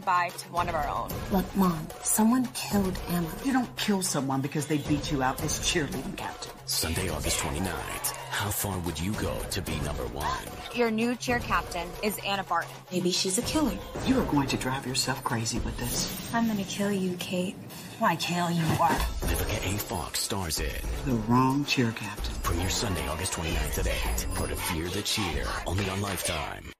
goodbye to one of our own. Look, Mom, someone killed Emma. You don't kill someone because they beat you out as cheerleading captain. Sunday, August 29th. How far would you go to be number one? Your new cheer captain is Anna Barton. Maybe she's a killer. You are going to drive yourself crazy with this. I'm gonna kill you, Kate. Like hell you are. Vivica A. Fox stars in The wrong cheer captain. Premiere Sunday, August 29th at 8. Part of Fear the Cheer. Only on Lifetime.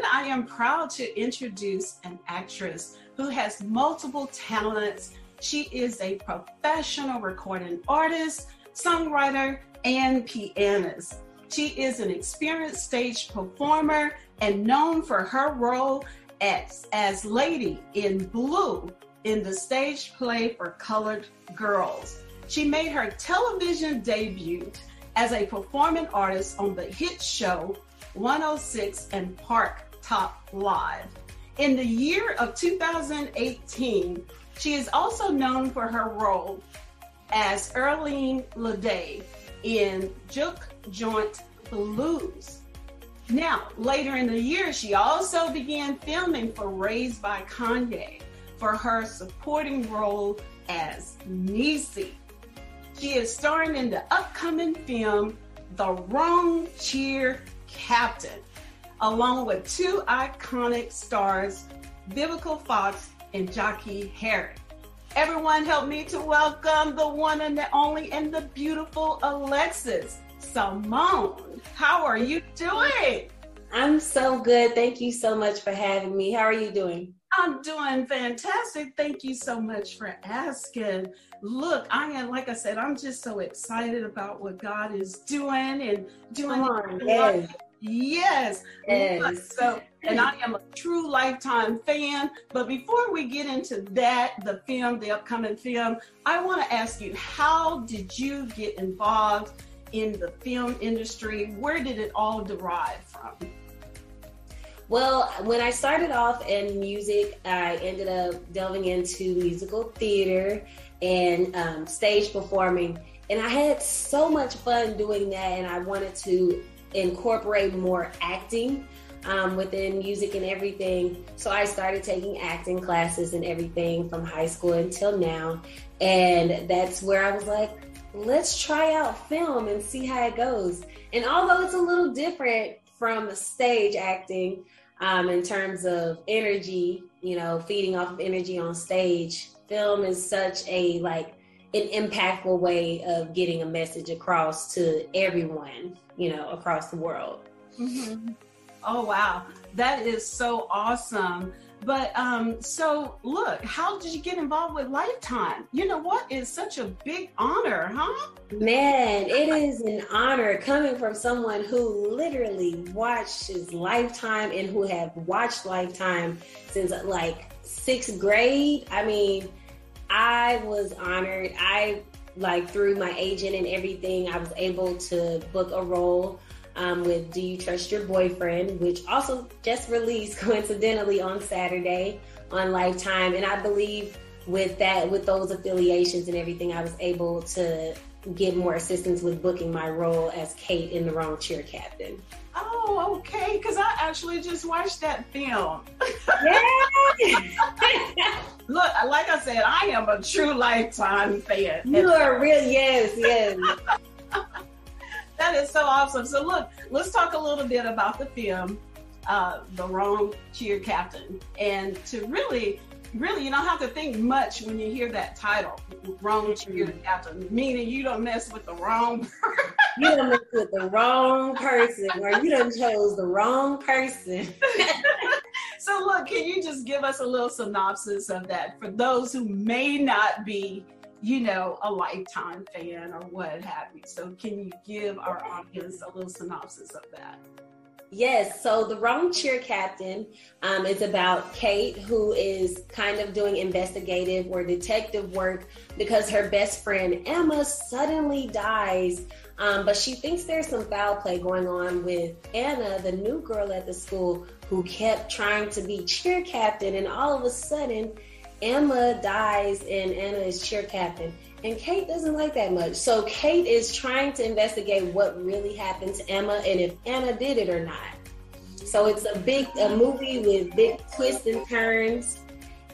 Everyone. I am proud to introduce an actress who has multiple talents. She is a professional recording artist, songwriter, and pianist. She is an experienced stage performer and known for her role as, as Lady in Blue in the stage play for colored girls. She made her television debut as a performing artist on the hit show 106 and Park Top Live. In the year of 2018, she is also known for her role as Earlene Lede in Juke Joint Blues. Now, later in the year, she also began filming for Raised by Kanye for her supporting role as Nisi. She is starring in the upcoming film The Wrong Cheer Captain, along with two iconic stars, Vivica Fox and Jackée Harry. Everyone help me to welcome the one and the only and the beautiful Alexis Samone. How are you doing? I'm so good. Thank you so much for having me. How are you doing? I'm doing fantastic. Thank you so much for asking. Look, I am, like I said, I'm just so excited about what God is doing and doing. Come on, yes. Yes. Yes. So, and I am a true lifetime fan. But before we get into that, the film, the upcoming film, I want to ask you, how did you get involved in the film industry? Where did it all derive from? Well, when I started off in music, I ended up delving into musical theater and um, stage performing. And I had so much fun doing that, and I wanted to incorporate more acting um, within music and everything. So I started taking acting classes and everything from high school until now. And that's where I was like, let's try out film and see how it goes. And although it's a little different from stage acting um, in terms of energy, you know, feeding off of energy on stage, film is such a like an impactful way of getting a message across to everyone, you know, across the world. Mm-hmm. Oh wow, that is so awesome. But um, so look, how did you get involved with Lifetime? You know what is such a big honor, huh? Man, it is an honor coming from someone who literally watches Lifetime and who have watched Lifetime since like sixth grade. I mean, I was honored. I like through my agent and everything, I was able to book a role um, with Do You Trust Your Boyfriend, which also just released coincidentally on Saturday on Lifetime. And I believe with that, with those affiliations and everything, I was able to get more assistance with booking my role as Kate in The Wrong Cheer Captain. Oh, okay. Because I actually just watched that film. Yeah. Look, like I said, I am a true lifetime fan. you are real. Yes, yes. that is so awesome. So, look, let's talk a little bit about the film, uh, The Wrong Cheer Captain. And to really, really, you don't have to think much when you hear that title, Wrong Cheer Captain, meaning you don't mess with the wrong person. You done messed with the wrong person, or you don't chose the wrong person. so, look, can you just give us a little synopsis of that for those who may not be, you know, a lifetime fan or what have you? So, can you give our audience a little synopsis of that? Yes, so the wrong cheer captain um, is about Kate, who is kind of doing investigative or detective work because her best friend Emma suddenly dies. Um, but she thinks there's some foul play going on with Anna, the new girl at the school, who kept trying to be cheer captain. And all of a sudden, Emma dies and Anna is cheer captain. And Kate doesn't like that much. So Kate is trying to investigate what really happened to Emma and if Emma did it or not. So it's a big a movie with big twists and turns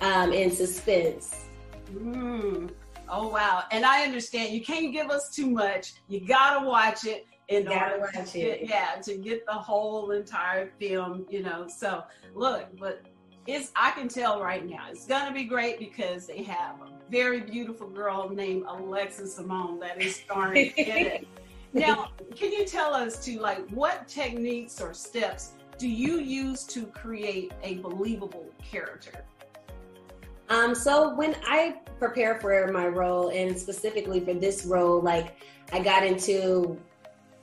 um, and suspense. Mm. Oh wow! And I understand you can't give us too much. You gotta watch it in order watch to it. get, yeah to get the whole entire film. You know, so look, but it's I can tell right now it's gonna be great because they have a very beautiful girl named Alexa Samone that is starring in it. Now, can you tell us to like what techniques or steps do you use to create a believable character? Um, so when I prepare for my role, and specifically for this role, like I got into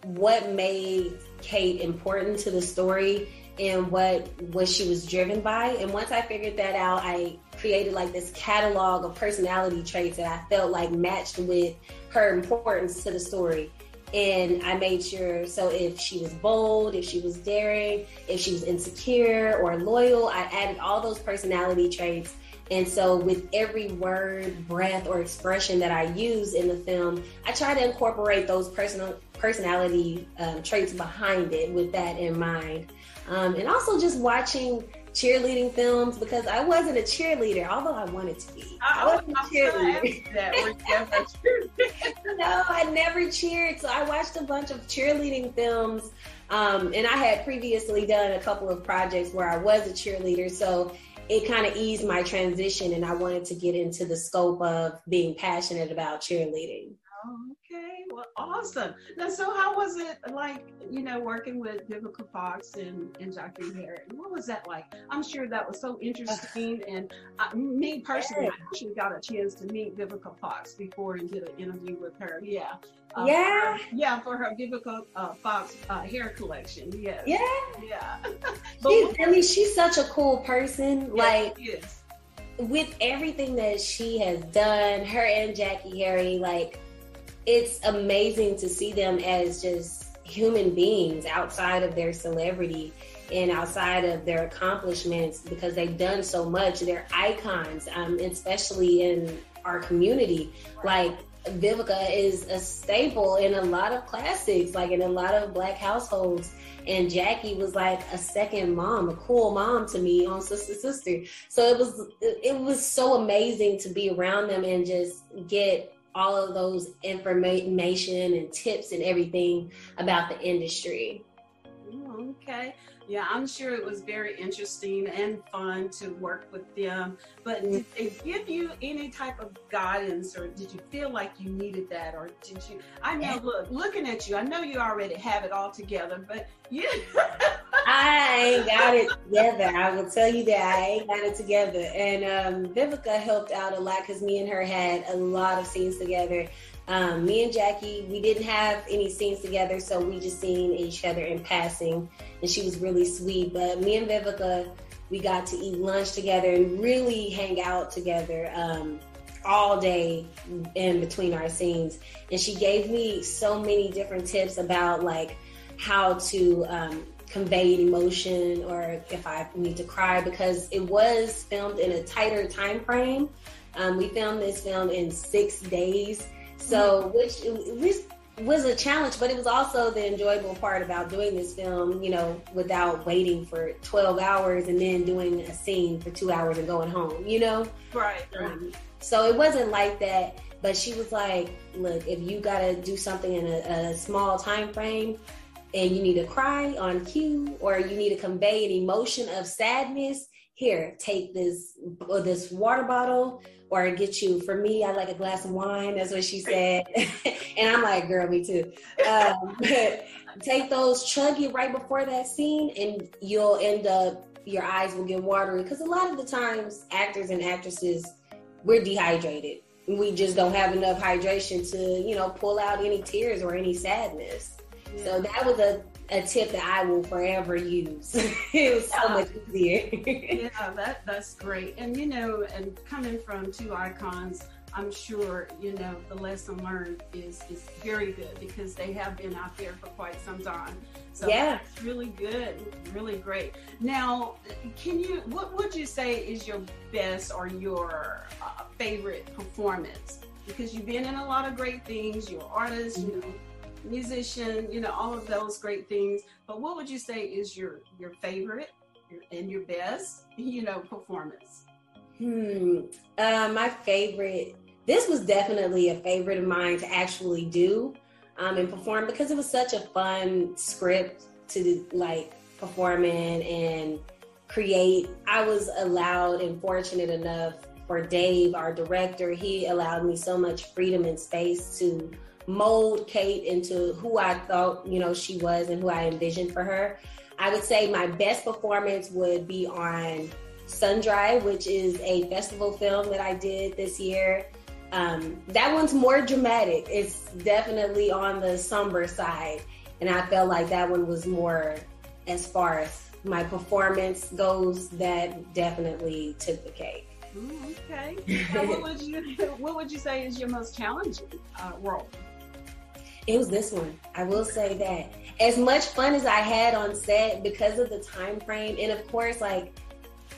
what made Kate important to the story and what what she was driven by. And once I figured that out, I created like this catalog of personality traits that I felt like matched with her importance to the story. And I made sure so if she was bold, if she was daring, if she was insecure or loyal, I added all those personality traits and so, with every word, breath, or expression that I use in the film, I try to incorporate those personal personality um, traits behind it with that in mind. Um, and also, just watching cheerleading films because I wasn't a cheerleader, although I wanted to be. I wasn't a I'm gonna cheerleader. that. Were you ever a cheerleader? no, I never cheered. So I watched a bunch of cheerleading films. Um, and I had previously done a couple of projects where I was a cheerleader. So it kind of eased my transition and I wanted to get into the scope of being passionate about cheerleading. Okay, well, awesome. Now, so how was it like, you know, working with Vivica Fox and, and Jackée Harris? What was that like? I'm sure that was so interesting. And uh, me personally, I actually got a chance to meet Vivica Fox before and did an interview with her. Yeah. Uh, Yeah. Yeah, for her Vivica uh, Fox uh, hair collection. Yes. Yeah. Yeah. She, I mean, she's such a cool person. Like, yes. with everything that she has done, her and Jackée Harry, like it's amazing to see them as just human beings outside of their celebrity and outside of their accomplishments because they've done so much. They're icons, um, especially in our community. Like Vivica is a staple in a lot of classics, like in a lot of black households. And Jackée was like a second mom, a cool mom to me on Sister Sister. So it was it was so amazing to be around them and just get all of those information and tips and everything about the industry. Oh, Okay. Yeah, I'm sure it was very interesting and fun to work with them. But did they give you any type of guidance or did you feel like you needed that or did you I know look looking at you, I know you already have it all together, but you I ain't got it together. I will tell you that I ain't got it together. And um, Vivica helped out a lot because me and her had a lot of scenes together. Um, me and Jackée, we didn't have any scenes together, so we just seen each other in passing, and she was really sweet. But me and Vivica, we got to eat lunch together and really hang out together um, all day in between our scenes. And she gave me so many different tips about like how to um, convey emotion or if I need to cry because it was filmed in a tighter time frame. Um, we filmed this film in six days, so which it was was a challenge, but it was also the enjoyable part about doing this film. You know, without waiting for twelve hours and then doing a scene for two hours and going home. You know, right. um, so it wasn't like that. But she was like, "Look, if you gotta do something in a, a small time frame, and you need to cry on cue or you need to convey an emotion of sadness here take this or this water bottle or get you for me i like a glass of wine that's what she said. And i'm like girl me too. Um, take those chug it right before that scene and you'll end up your eyes will get watery because a lot of the times actors and actresses we're dehydrated. We just don't have enough hydration to you know pull out any tears or any sadness. So that was a, a tip that I will forever use. it was so much easier. yeah, that that's great. And you know, and coming from two icons, I'm sure you know the lesson learned is is very good because they have been out there for quite some time. So Yeah. it's really good, really great. Now, can you? What would you say is your best or your uh, favorite performance because you've been in a lot of great things. You're an artist, you know, musician, you know, all of those great things. But what would you say is your your favorite your, and your best, you know, performance? Hmm. Uh, my favorite. This was definitely a favorite of mine to actually do um, and perform because it was such a fun script to like perform in and create. I was allowed and fortunate enough for Dave, our director. He allowed me so much freedom and space to mold Kate into who I thought, you know, she was and who I envisioned for her. I would say my best performance would be on Sundry, which is a festival film that I did this year. Um, that one's more dramatic. It's definitely on the somber side. And I felt like that one was more, as far as my performance goes, that definitely took the cake. Ooh, okay. what would you What would you say is your most challenging uh, role? It was this one. I will say that. As much fun as I had on set because of the time frame, and of course, like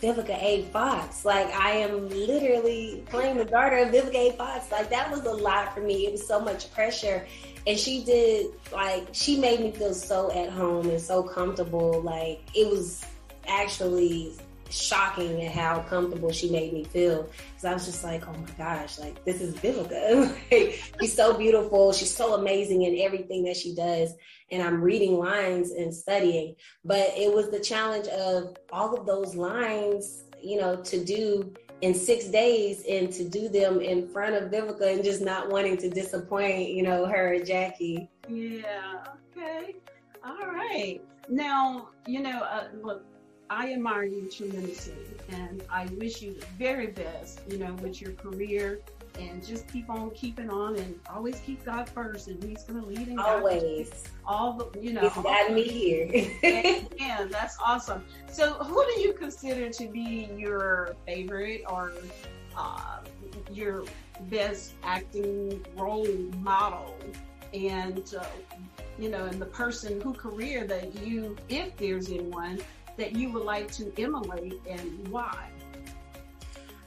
Vivica A. Fox. Like I am literally playing the daughter of Vivica A. Fox. Like that was a lot for me. It was so much pressure. And she did like she made me feel so at home and so comfortable. Like it was actually shocking at how comfortable she made me feel. Because I was just like, oh my gosh, like this is Vivica. she's so beautiful. She's so amazing in everything that she does. And I'm reading lines and studying. But it was the challenge of all of those lines, you know, to do in six days and to do them in front of Vivica and just not wanting to disappoint, you know, her and Jackée. Yeah. Okay. All right. Now, you know, uh, look, I admire you tremendously, and I wish you the very best, you know, with your career, and just keep on keeping on, and always keep God first, and He's going to lead and always. All the, you know, He's got me here. and, that's awesome. So, who do you consider to be your favorite or uh, your best acting role model? And uh, you know, and the person who career that you, if there's anyone that you would like to emulate and why?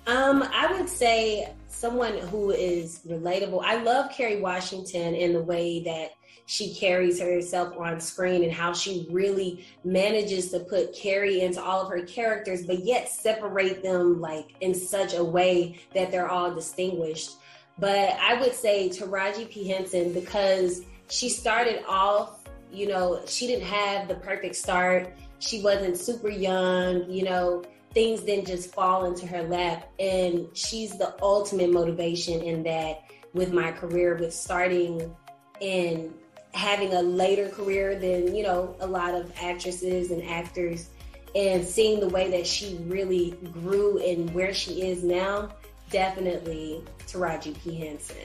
Um, I would say someone who is relatable. I love Kerry Washington in the way that she carries herself on screen and how she really manages to put Kerry into all of her characters, but yet separate them like in such a way that they're all distinguished. But I would say Taraji P. Henson because she started off, you know, she didn't have the perfect start she wasn't super young, you know, things didn't just fall into her lap. And she's the ultimate motivation in that with my career, with starting and having a later career than, you know, a lot of actresses and actors and seeing the way that she really grew and where she is now, definitely Taraji P. Henson.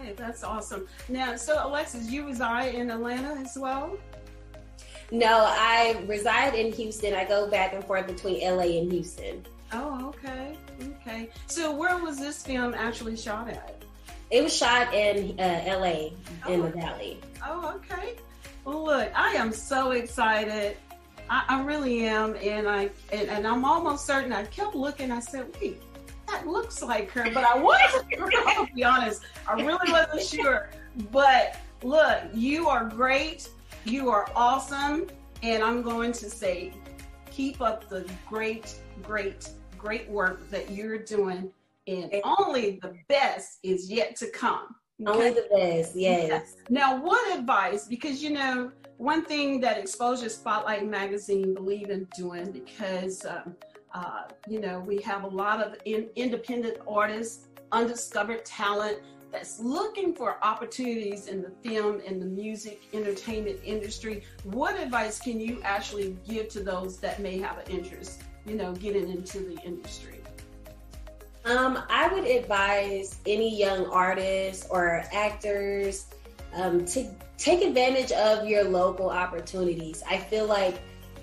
Okay, that's awesome. Now, so Alexis, you reside in Atlanta as well? No, I reside in Houston. I go back and forth between LA and Houston. Oh, okay. Okay. So where was this film actually shot at? It was shot in uh, LA in oh, the Valley. Oh, okay. Well, look, I am so excited. I, I really am, and I and, and, I'm almost certain. I kept looking. I said, "Wait, that looks like her," but I wasn't. I'll be honest. I really wasn't sure. But look, you are great. You are awesome. And I'm going to say, keep up the great, great, great work that you're doing. And only the best is yet to come. Okay? Only the best, yes. yes. Now, what advice? Because, you know, one thing that Exposure Spotlight Magazine believe in doing, because, um, uh, you know, we have a lot of in- independent artists, undiscovered talent that's looking for opportunities in the film and the music entertainment industry, what advice can you actually give to those that may have an interest, you know, getting into the industry? Um, I would advise any young artists or actors um, to take advantage of your local opportunities. I feel like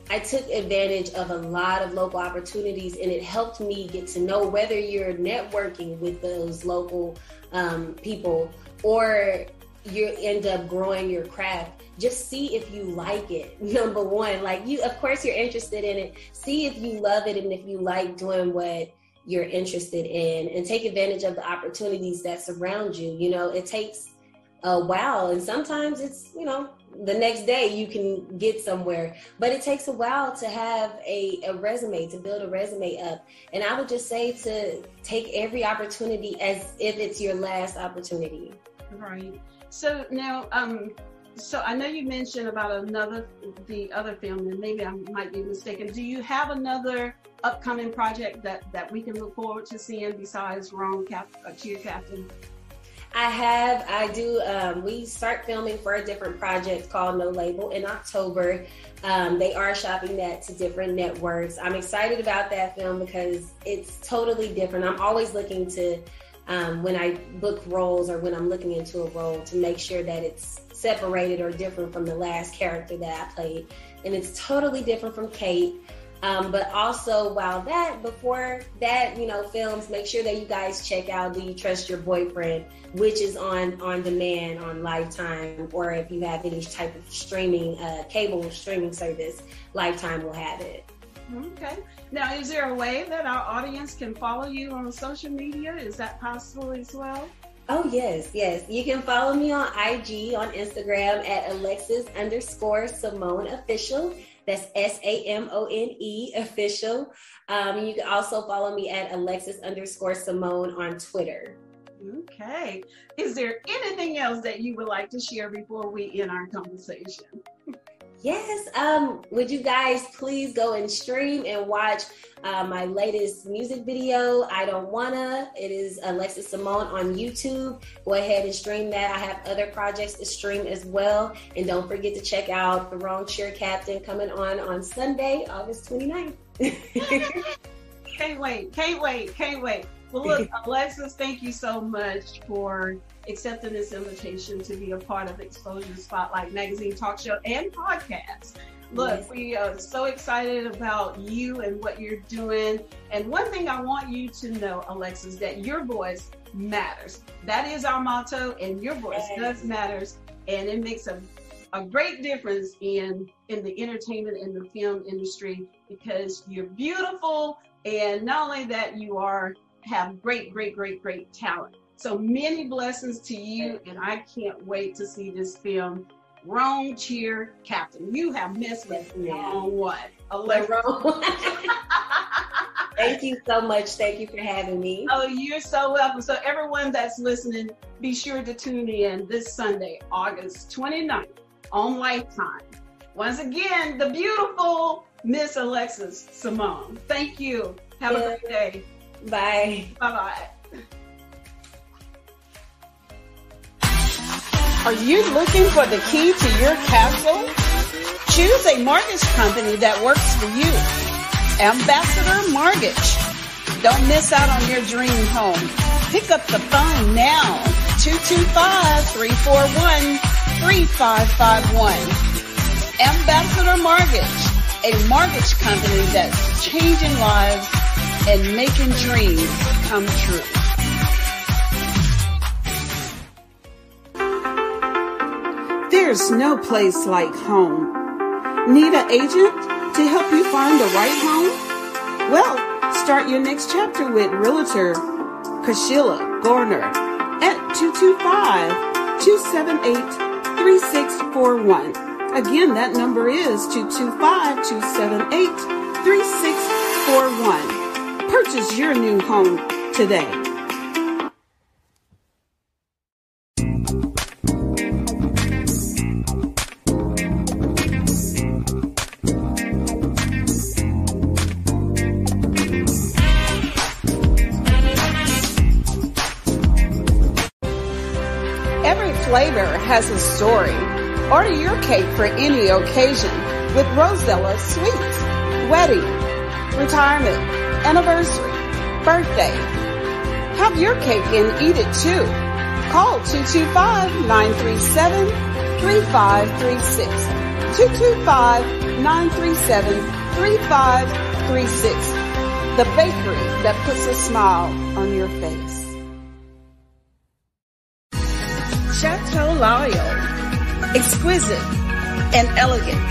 I took advantage of a lot of local opportunities and it helped me get to know whether you're networking with those local um, people or you end up growing your craft. Just see if you like it number one. Like you of course you're interested in it. See if you love it and if you like doing what you're interested in and take advantage of the opportunities that surround you. You know, it takes a while and sometimes it's, you know, the next day you can get somewhere, but it takes a while to have a, a resume, to build a resume up. And I would just say to take every opportunity as if it's your last opportunity. Right. So now, um, so I know you mentioned about another, the other film, and maybe I might be mistaken. Do you have another upcoming project that that we can look forward to seeing besides Wrong Cap, uh, Cheer Captain? I have, I do. Um, we start filming for a different project called No Label in October. Um, they are shopping that to different networks. I'm excited about that film because it's totally different. I'm always looking to, um, when I book roles or when I'm looking into a role, to make sure that it's separated or different from the last character that I played. And it's totally different from Kate. Um, but also, while that, before that, you know, films, make sure that you guys check out Do You Trust Your Boyfriend, which is on on demand on Lifetime, or if you have any type of streaming, uh, cable streaming service, Lifetime will have it. Okay. Now, is there a way that our audience can follow you on social media? Is that possible as well? Oh yes, yes. You can follow me on IG on Instagram at Alexis underscore Samone official. That's S A M O N E official. Um, you can also follow me at Alexis underscore Samone on Twitter. Okay. Is there anything else that you would like to share before we end our conversation? Yes. Um, would you guys please go and stream and watch uh, my latest music video, I Don't Wanna? It is Alexis Samone on YouTube. Go ahead and stream that. I have other projects to stream as well. And don't forget to check out The Wrong Cheer Captain coming on on Sunday, August 29th. can't wait. Can't wait. Can't wait. Well, look, Alexis, thank you so much for accepting this invitation to be a part of Exposure Spotlight Magazine talk show and podcast. Look, yes. we are so excited about you and what you're doing. And one thing I want you to know, Alexis, that your voice matters. That is our motto, and your voice yes. does matters, and it makes a a great difference in in the entertainment and the film industry because you're beautiful and not only that you are have great, great, great, great talent. So many blessings to you, and I can't wait to see this film. Wrong cheer, Captain. You have missed with the wrong one. Wrong. Thank you so much. Thank you for having me. Oh, you're so welcome. So everyone that's listening, be sure to tune in this Sunday, August 29th on Lifetime. Once again, the beautiful Miss Alexis Samone. Thank you. Have yeah. a great day. Bye. Bye bye. Are you looking for the key to your castle? Choose a mortgage company that works for you. Ambassador Mortgage. Don't miss out on your dream home. Pick up the phone now. 225-341-3551. Ambassador Mortgage, a mortgage company that's changing lives and making dreams come true. There's no place like home. Need an agent to help you find the right home? Well, start your next chapter with Realtor Kashila Gorner at 225-278-3641. Again, that number is 225-278-3641. Purchase your new home today. Every flavor has a story. Order your cake for any occasion with Rosella Sweets, wedding, retirement, anniversary, birthday. Have your cake and eat it too. Call 225-937-3536. 225-937-3536. The bakery that puts a smile on your face. Chateau Loyal. Exquisite and elegant.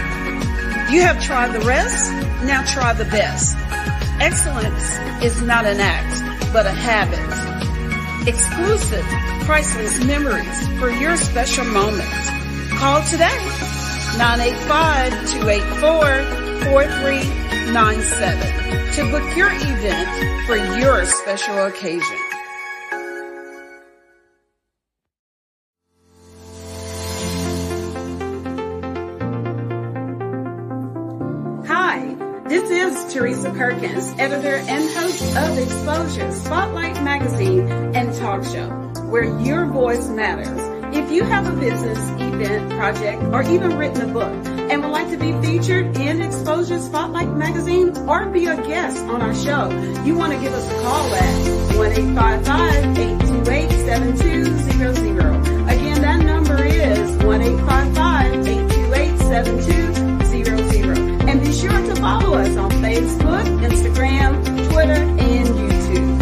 You have tried the rest, now try the best Excellence is not an act, but a habit. Exclusive, priceless memories for your special moments. Call today, 985-284-4397 to book your event for your special occasion. This is Teresa Perkins, editor and host of Exposure Spotlight Magazine and Talk Show, where your voice matters. If you have a business, event, project, or even written a book and would like to be featured in Exposure Spotlight Magazine or be a guest on our show, you want to give us a call at 1 828 7200. Again, that number is 1 828 7200. And be sure to follow us on Facebook, Instagram, Twitter, and YouTube.